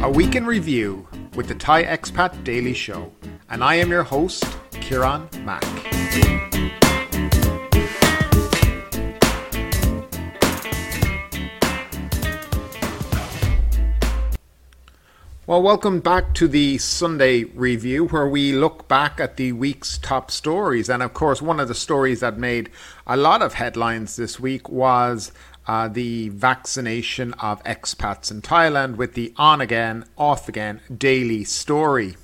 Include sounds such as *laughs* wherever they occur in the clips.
a week in review with the Thai Expat Daily Show, and I am your host, Kieran Mack. Well, welcome back to the Sunday review where we look back at the week's top stories. And of course, one of the stories that made a lot of headlines this week was uh, the vaccination of expats in Thailand with the on again, off again daily story.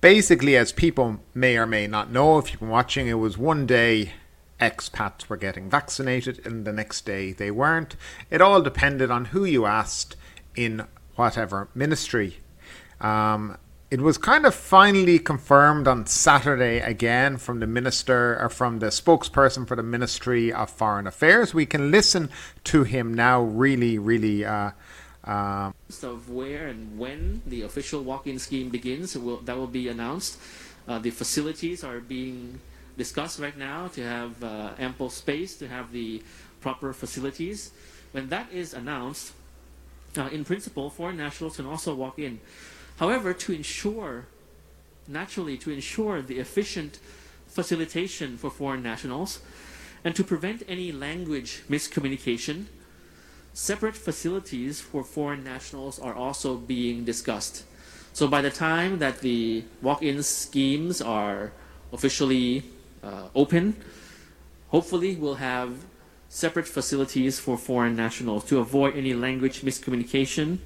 Basically, as people may or may not know, if you've been watching, it was one day expats were getting vaccinated and the next day they weren't. It all depended on who you asked in whatever ministry. Um, it was kind of finally confirmed on Saturday again from the minister or from the spokesperson for the Ministry of Foreign Affairs. We can listen to him now, really, really. Uh, uh, of where and when the official walk-in scheme begins, will, that will be announced. Uh, the facilities are being discussed right now to have uh, ample space to have the proper facilities. When that is announced, uh, in principle, foreign nationals can also walk in. However, to ensure, naturally, to ensure the efficient facilitation for foreign nationals and to prevent any language miscommunication, separate facilities for foreign nationals are also being discussed. So by the time that the walk-in schemes are officially uh, open, hopefully we'll have separate facilities for foreign nationals to avoid any language miscommunication.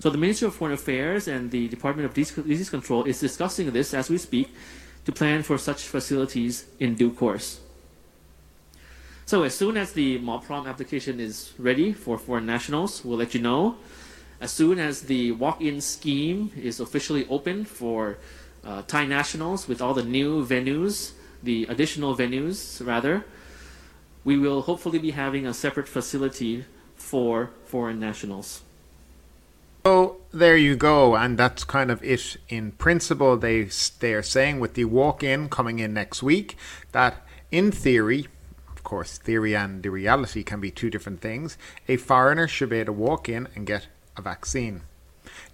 So the Ministry of Foreign Affairs and the Department of Disease Control is discussing this as we speak to plan for such facilities in due course. So as soon as the Mor Prom application is ready for foreign nationals, we'll let you know. As soon as the walk-in scheme is officially open for uh, Thai nationals with all the new venues, the additional venues rather, we will hopefully be having a separate facility for foreign nationals. So there you go, and that's kind of it in principle. They they are saying with the walk-in coming in next week that in theory, of course, theory and the reality can be two different things. A foreigner should be able to walk in and get a vaccine.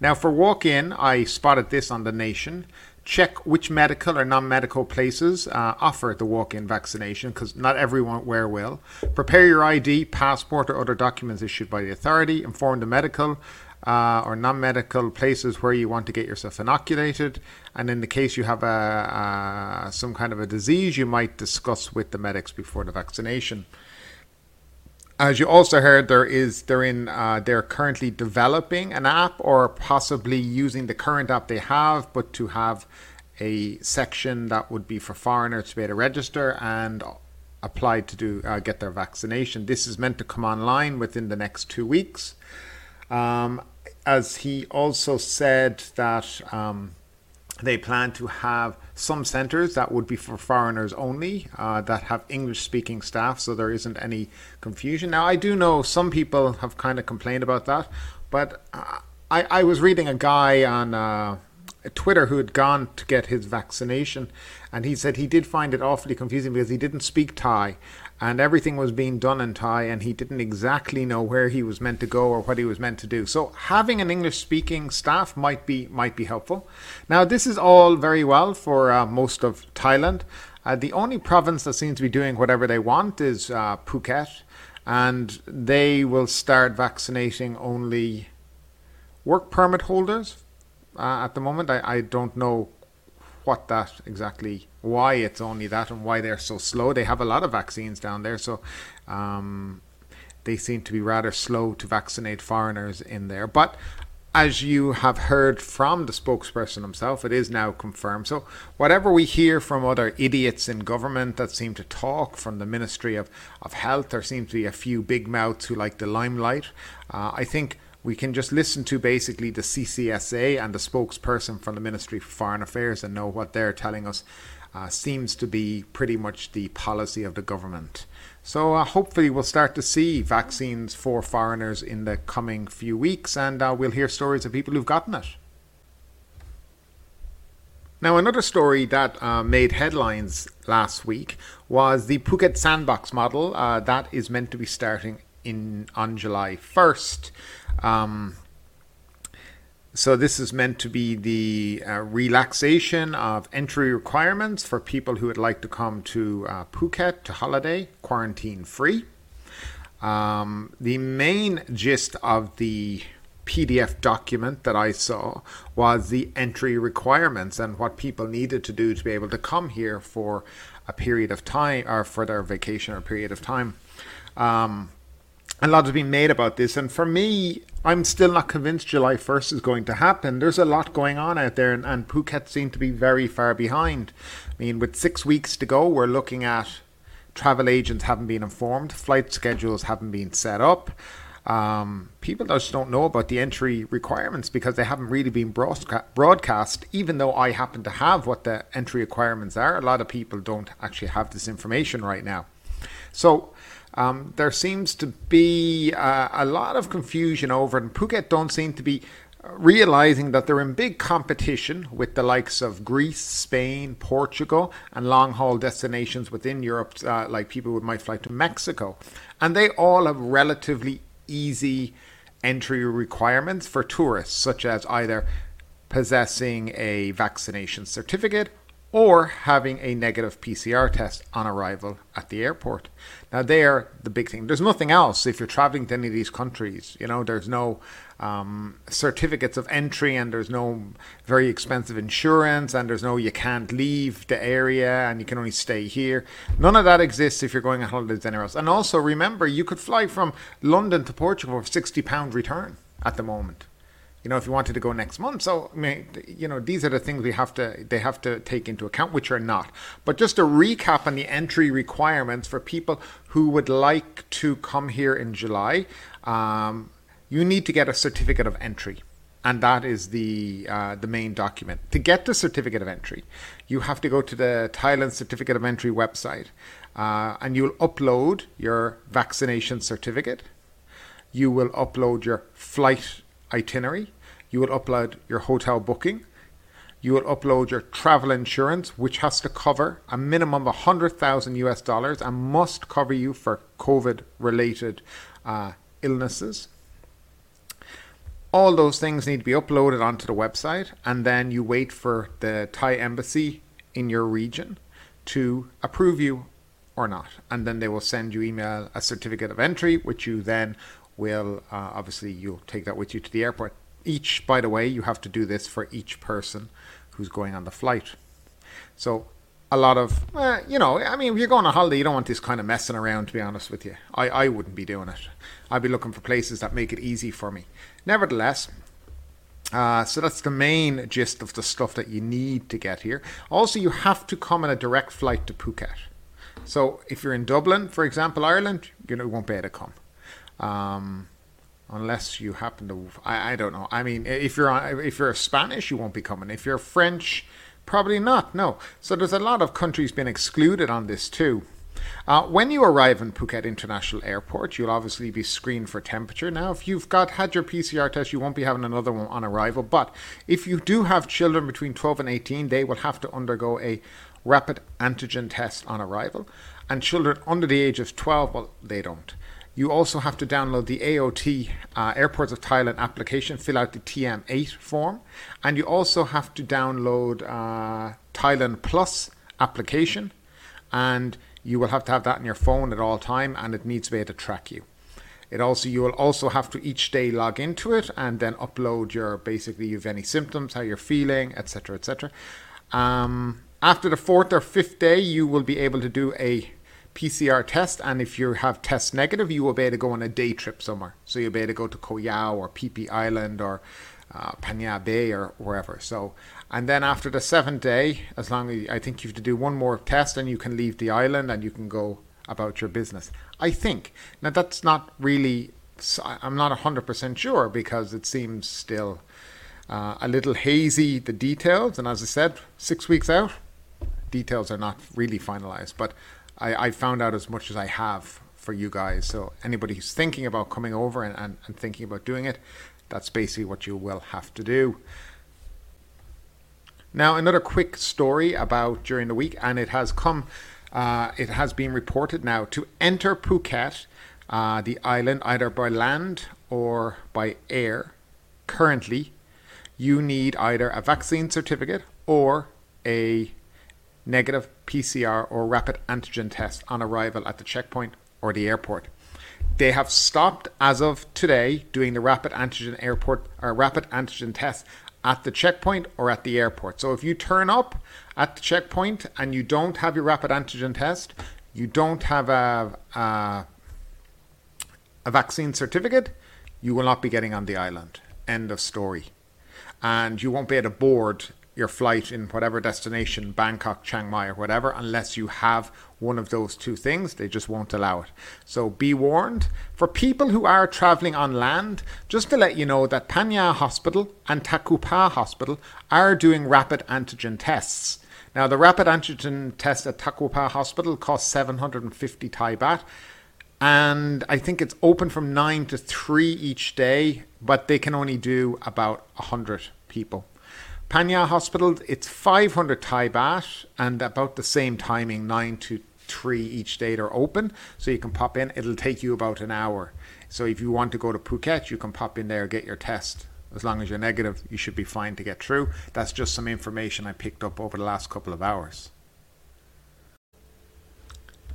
Now, for walk in, I spotted this on The Nation check which medical or non-medical places uh, offer the walk-in vaccination because not everyone where will prepare your id passport or other documents issued by the authority inform the medical uh, or non-medical places where you want to get yourself inoculated and in the case you have a, a some kind of a disease you might discuss with the medics before the vaccination as you also heard, there is they're in uh, they're currently developing an app or possibly using the current app they have, but to have a section that would be for foreigners to be able to register and apply to do uh, get their vaccination. This is meant to come online within the next two weeks. Um, as he also said that um, they plan to have some centres that would be for foreigners only uh, that have English speaking staff, so there isn't any confusion. Now, I do know some people have kind of complained about that, but uh, I, I was reading a guy on uh, Twitter who had gone to get his vaccination, and he said he did find it awfully confusing because he didn't speak Thai, and everything was being done in Thai, and he didn't exactly know where he was meant to go or what he was meant to do. So having an English-speaking staff might be might be helpful. Now this is all very well for uh, most of Thailand. Uh, the only province that seems to be doing whatever they want is uh, Phuket, and they will start vaccinating only work permit holders. Uh, at the moment, I, I don't know what that exactly, why it's only that, and why they're so slow. They have a lot of vaccines down there, so um, they seem to be rather slow to vaccinate foreigners in there. But as you have heard from the spokesperson himself, it is now confirmed. So, whatever we hear from other idiots in government that seem to talk from the Ministry of, of Health, there seems to be a few big mouths who like the limelight. Uh, I think we can just listen to basically the CCSA and the spokesperson from the Ministry for Foreign Affairs and know what they're telling us uh, seems to be pretty much the policy of the government. So uh, hopefully we'll start to see vaccines for foreigners in the coming few weeks and uh, we'll hear stories of people who've gotten it. Now, another story that uh, made headlines last week was the Phuket Sandbox model uh, that is meant to be starting in on July 1st. Um, So this is meant to be the uh, relaxation of entry requirements for people who would like to come to uh, Phuket to holiday, quarantine free. Um, the main gist of the PDF document that I saw was the entry requirements and what people needed to do to be able to come here for a period of time or for their vacation or period of time. Um, a lot has been made about this, and for me, I'm still not convinced July 1st is going to happen. There's a lot going on out there, and, and Phuket seemed to be very far behind. I mean, with six weeks to go, we're looking at travel agents haven't been informed, flight schedules haven't been set up. Um, people just don't know about the entry requirements because they haven't really been broadcast. Even though I happen to have what the entry requirements are, a lot of people don't actually have this information right now. So um, there seems to be uh, a lot of confusion over it, and Phuket don't seem to be realizing that they're in big competition with the likes of Greece, Spain, Portugal, and long haul destinations within Europe, uh, like people who might fly to Mexico. And they all have relatively easy entry requirements for tourists, such as either possessing a vaccination certificate or having a negative PCR test on arrival at the airport. Now, they're the big thing. There's nothing else if you're traveling to any of these countries. You know, there's no um, certificates of entry, and there's no very expensive insurance, and there's no you can't leave the area and you can only stay here. None of that exists if you're going on holidays anywhere else. And also, remember, you could fly from London to Portugal for £60 return at the moment you know, if you wanted to go next month. So, I mean, you know, these are the things we have to they have to take into account, which are not. But just a recap on the entry requirements for people who would like to come here in July, um, you need to get a certificate of entry. And that is the uh, the main document. To get the certificate of entry, you have to go to the Thailand Certificate of Entry website, uh, and you'll upload your vaccination certificate. You will upload your flight itinerary you will upload your hotel booking. You will upload your travel insurance, which has to cover a minimum of 100,000 US dollars and must cover you for COVID related uh, illnesses. All those things need to be uploaded onto the website, and then you wait for the Thai embassy in your region to approve you or not. And then they will send you email a certificate of entry, which you then will uh, obviously you'll take that with you to the airport each, by the way, you have to do this for each person who's going on the flight. So a lot of, you know, I mean, if you're going on holiday, you don't want this kind of messing around, to be honest with you. I, I wouldn't be doing it. I'd be looking for places that make it easy for me. Nevertheless, uh, so that's the main gist of the stuff that you need to get here. Also, you have to come on a direct flight to Phuket. So if you're in Dublin, for example, Ireland, you know, won't be able to come. Um, unless you happen to I, I don't know i mean if you're if you're spanish you won't be coming if you're french probably not no so there's a lot of countries being excluded on this too uh, when you arrive in Phuket International Airport, you'll obviously be screened for temperature. Now, if you've got had your PCR test, you won't be having another one on arrival. But if you do have children between 12 and 18, they will have to undergo a rapid antigen test on arrival. And children under the age of 12, well, they don't. You also have to download the AOT uh, Airports of Thailand application, fill out the TM8 form, and you also have to download uh, Thailand Plus application, and you will have to have that on your phone at all time, and it needs to be able to track you. It also you will also have to each day log into it and then upload your basically you have any symptoms, how you're feeling, etc., etc. Um, after the fourth or fifth day, you will be able to do a PCR test, and if you have test negative, you will be able to go on a day trip somewhere. So you'll be able to go to Koh Yao or Phi Island or uh, Phang Bay or wherever. So, and then after the seventh day, as long as I think you have to do one more test, and you can leave the island and you can go about your business. I think now that's not really. I'm not hundred percent sure because it seems still uh, a little hazy the details, and as I said, six weeks out, details are not really finalized, but. I, I found out as much as I have for you guys. So anybody who's thinking about coming over and, and, and thinking about doing it, that's basically what you will have to do. Now, another quick story about during the week, and it has come, uh, it has been reported now to enter Phuket, uh, the island, either by land or by air. Currently, you need either a vaccine certificate or a negative PCR or rapid antigen test on arrival at the checkpoint or the airport. They have stopped as of today doing the rapid antigen airport or rapid antigen test at the checkpoint or at the airport. So if you turn up at the checkpoint and you don't have your rapid antigen test, you don't have a, a, a vaccine certificate, you will not be getting on the island. End of story. And you won't be able to board your flight in whatever destination, Bangkok, Chiang Mai, or whatever, unless you have one of those two things. They just won't allow it. So be warned. For people who are traveling on land, just to let you know that Phang Hospital and Takua Pa Hospital are doing rapid antigen tests. Now, the rapid antigen test at Takua Pa Hospital costs 750 Thai baht. And I think it's open from 9 to 3 each day, but they can only do about 100 people. Phang Hospital, it's 500 Thai baht and about the same timing, 9 to 3 each day they're open. So you can pop in. It'll take you about an hour. So if you want to go to Phuket, you can pop in there, get your test. As long as you're negative, you should be fine to get through. That's just some information I picked up over the last couple of hours.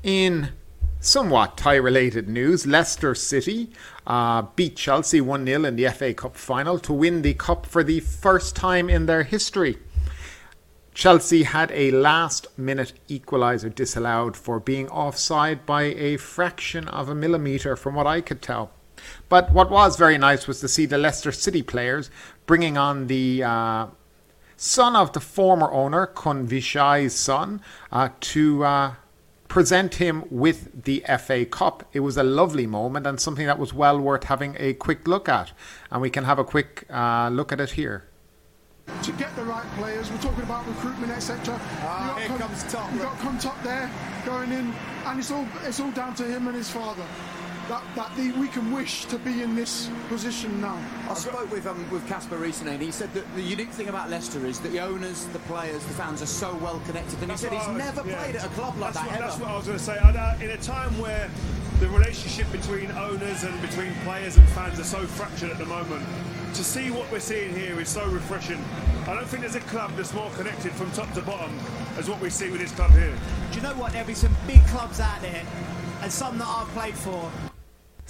In somewhat Thai related news, Leicester City uh, beat Chelsea 1 0 in the FA Cup final to win the Cup for the first time in their history. Chelsea had a last minute equaliser disallowed for being offside by a fraction of a millimetre, from what I could tell. But what was very nice was to see the Leicester City players bringing on the uh, son of the former owner, Khun Vichai's son, uh, to uh, present him with the FA Cup. It was a lovely moment and something that was well worth having a quick look at. And we can have a quick uh, look at it here. To get the right players, we're talking about recruitment, etc. Ah, here comes top. You got Khun Top there, going in, and it's all it's all down to him and his father that, that the, we can wish to be in this position now. I spoke with um, with Kasper recently, and he said that the unique thing about Leicester is that the owners, the players, the fans are so well connected. And That's he said he's was- never yeah. played at a club like that's that what, ever. That's what I was going to say. Uh, in a time where the relationship between owners and between players and fans are so fractured at the moment, to see what we're seeing here is so refreshing. I don't think there's a club that's more connected from top to bottom as what we see with this club here. Do you know what? There'll be some big clubs out there, and some that I've played for.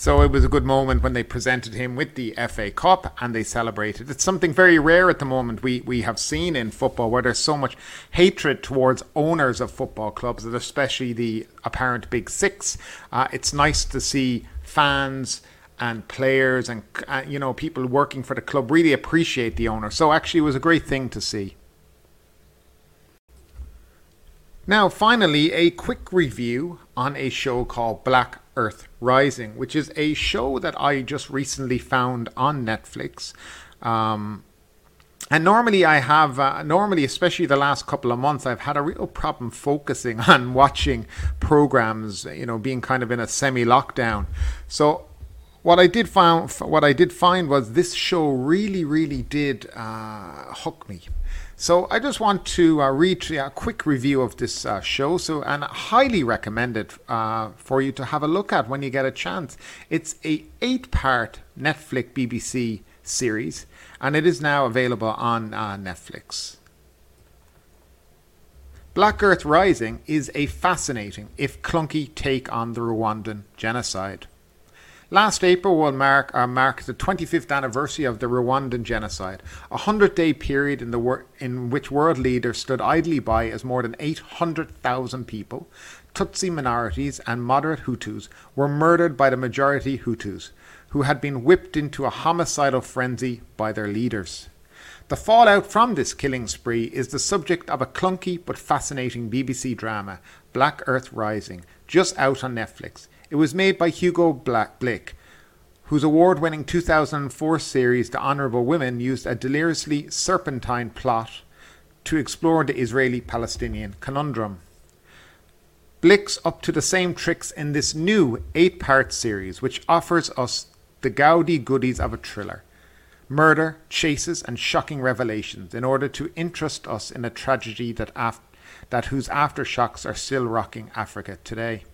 So it was a good moment when they presented him with the FA Cup and they celebrated. It's something very rare at the moment we, we have seen in football where there's so much hatred towards owners of football clubs, and especially the apparent big six. Uh, it's nice to see fans and players and uh, you know people working for the club really appreciate the owner. So actually, it was a great thing to see. Now, finally, a quick review on a show called Black Earth Rising, which is a show that I just recently found on Netflix. Um, and normally, I have, uh, normally, especially the last couple of months, I've had a real problem focusing *laughs* on watching programs, you know, being kind of in a semi lockdown. So, what I did find, what I did find was this show really, really did uh, hook me. So I just want to uh, read a quick review of this uh, show. So and I highly recommend it uh, for you to have a look at when you get a chance. It's a eight-part Netflix BBC series, and it is now available on uh, Netflix. Black Earth Rising is a fascinating, if clunky, take on the Rwandan genocide. Last April will mark, uh, mark the 25th anniversary of the Rwandan genocide, a 100 day period in, the wor- in which world leaders stood idly by as more than 800,000 people, Tutsi minorities and moderate Hutus, were murdered by the majority Hutus, who had been whipped into a homicidal frenzy by their leaders. The fallout from this killing spree is the subject of a clunky but fascinating BBC drama, Black Earth Rising, just out on Netflix. It was made by Hugo Blick, whose award winning 2004 series, The Honourable Woman, used a deliriously serpentine plot to explore the Israeli Palestinian conundrum. Blick's up to the same tricks in this new eight part series, which offers us the gaudy goodies of a thriller murder, chases, and shocking revelations in order to interest us in a tragedy that, af- that whose aftershocks are still rocking Africa today.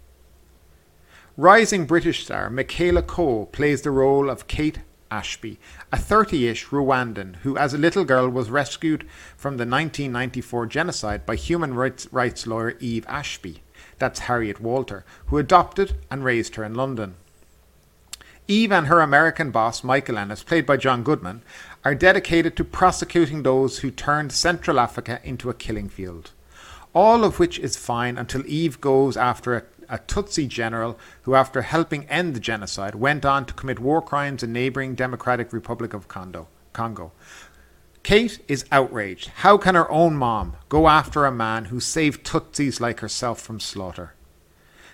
Rising British star Michaela Coel plays the role of Kate Ashby, a 30 ish Rwandan who, as a little girl, was rescued from the 1994 genocide by human rights, rights lawyer Eve Ashby. That's Harriet Walter, who adopted and raised her in London. Eve and her American boss, Michael Ennis, played by John Goodman, are dedicated to prosecuting those who turned Central Africa into a killing field. All of which is fine until Eve goes after a, a Tutsi general who, after helping end the genocide, went on to commit war crimes in neighbouring Democratic Republic of. Congo. Kate is outraged. How can her own mom go after a man who saved Tutsis like herself from slaughter?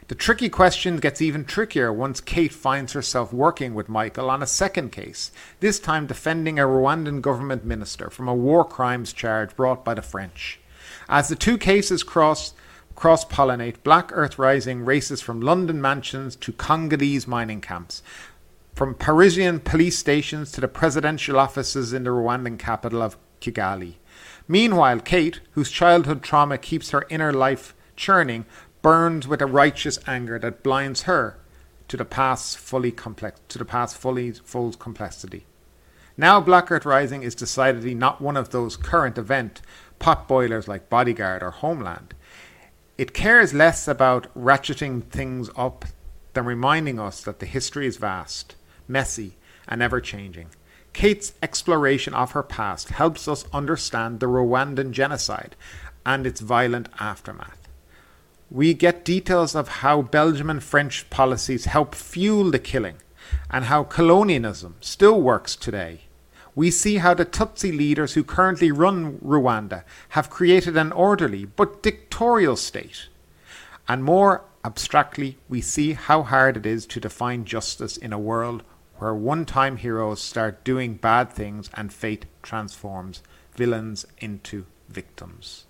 The tricky question gets even trickier once Kate finds herself working with Michael on a second case, this time defending a Rwandan government minister from a war crimes charge brought by the French. As the two cases cross cross pollinate, Black Earth Rising races from London mansions to Congolese mining camps, from Parisian police stations to the presidential offices in the Rwandan capital of Kigali. Meanwhile, Kate, whose childhood trauma keeps her inner life churning, burns with a righteous anger that blinds her to the past's fully complex to the past's fully full complexity. Now Black Earth Rising is decidedly not one of those current event pot boilers like Bodyguard or Homeland. It cares less about ratcheting things up than reminding us that the history is vast, messy, and ever changing. Kate's exploration of her past helps us understand the Rwandan genocide and its violent aftermath. We get details of how Belgium and French policies help fuel the killing and how colonialism still works today. We see how the Tutsi leaders who currently run Rwanda have created an orderly but dictatorial state. And more abstractly, we see how hard it is to define justice in a world where one time heroes start doing bad things and fate transforms villains into victims.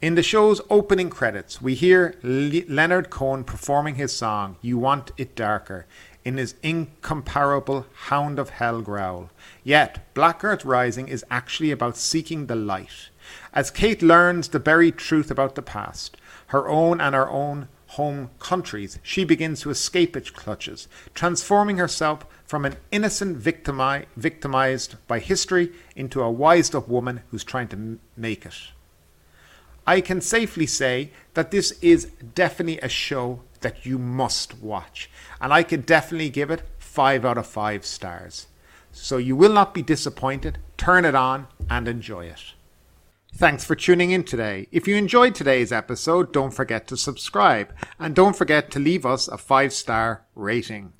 In the show's opening credits, we hear Le- Leonard Cohen performing his song, You Want It Darker, in his incomparable Hound of Hell growl. Yet, Black Earth Rising is actually about seeking the light. As Kate learns the buried truth about the past, her own and her own home countries, she begins to escape its clutches, transforming herself from an innocent victimi- victimized by history into a wised up woman who's trying to m- make it. I can safely say that this is definitely a show that you must watch, and I could definitely give it 5 out of 5 stars. So you will not be disappointed. Turn it on and enjoy it. Thanks for tuning in today. If you enjoyed today's episode, don't forget to subscribe and don't forget to leave us a 5 star rating.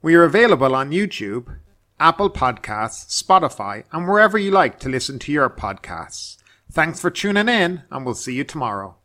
We are available on YouTube, Apple Podcasts, Spotify, and wherever you like to listen to your podcasts. Thanks for tuning in, and we'll see you tomorrow.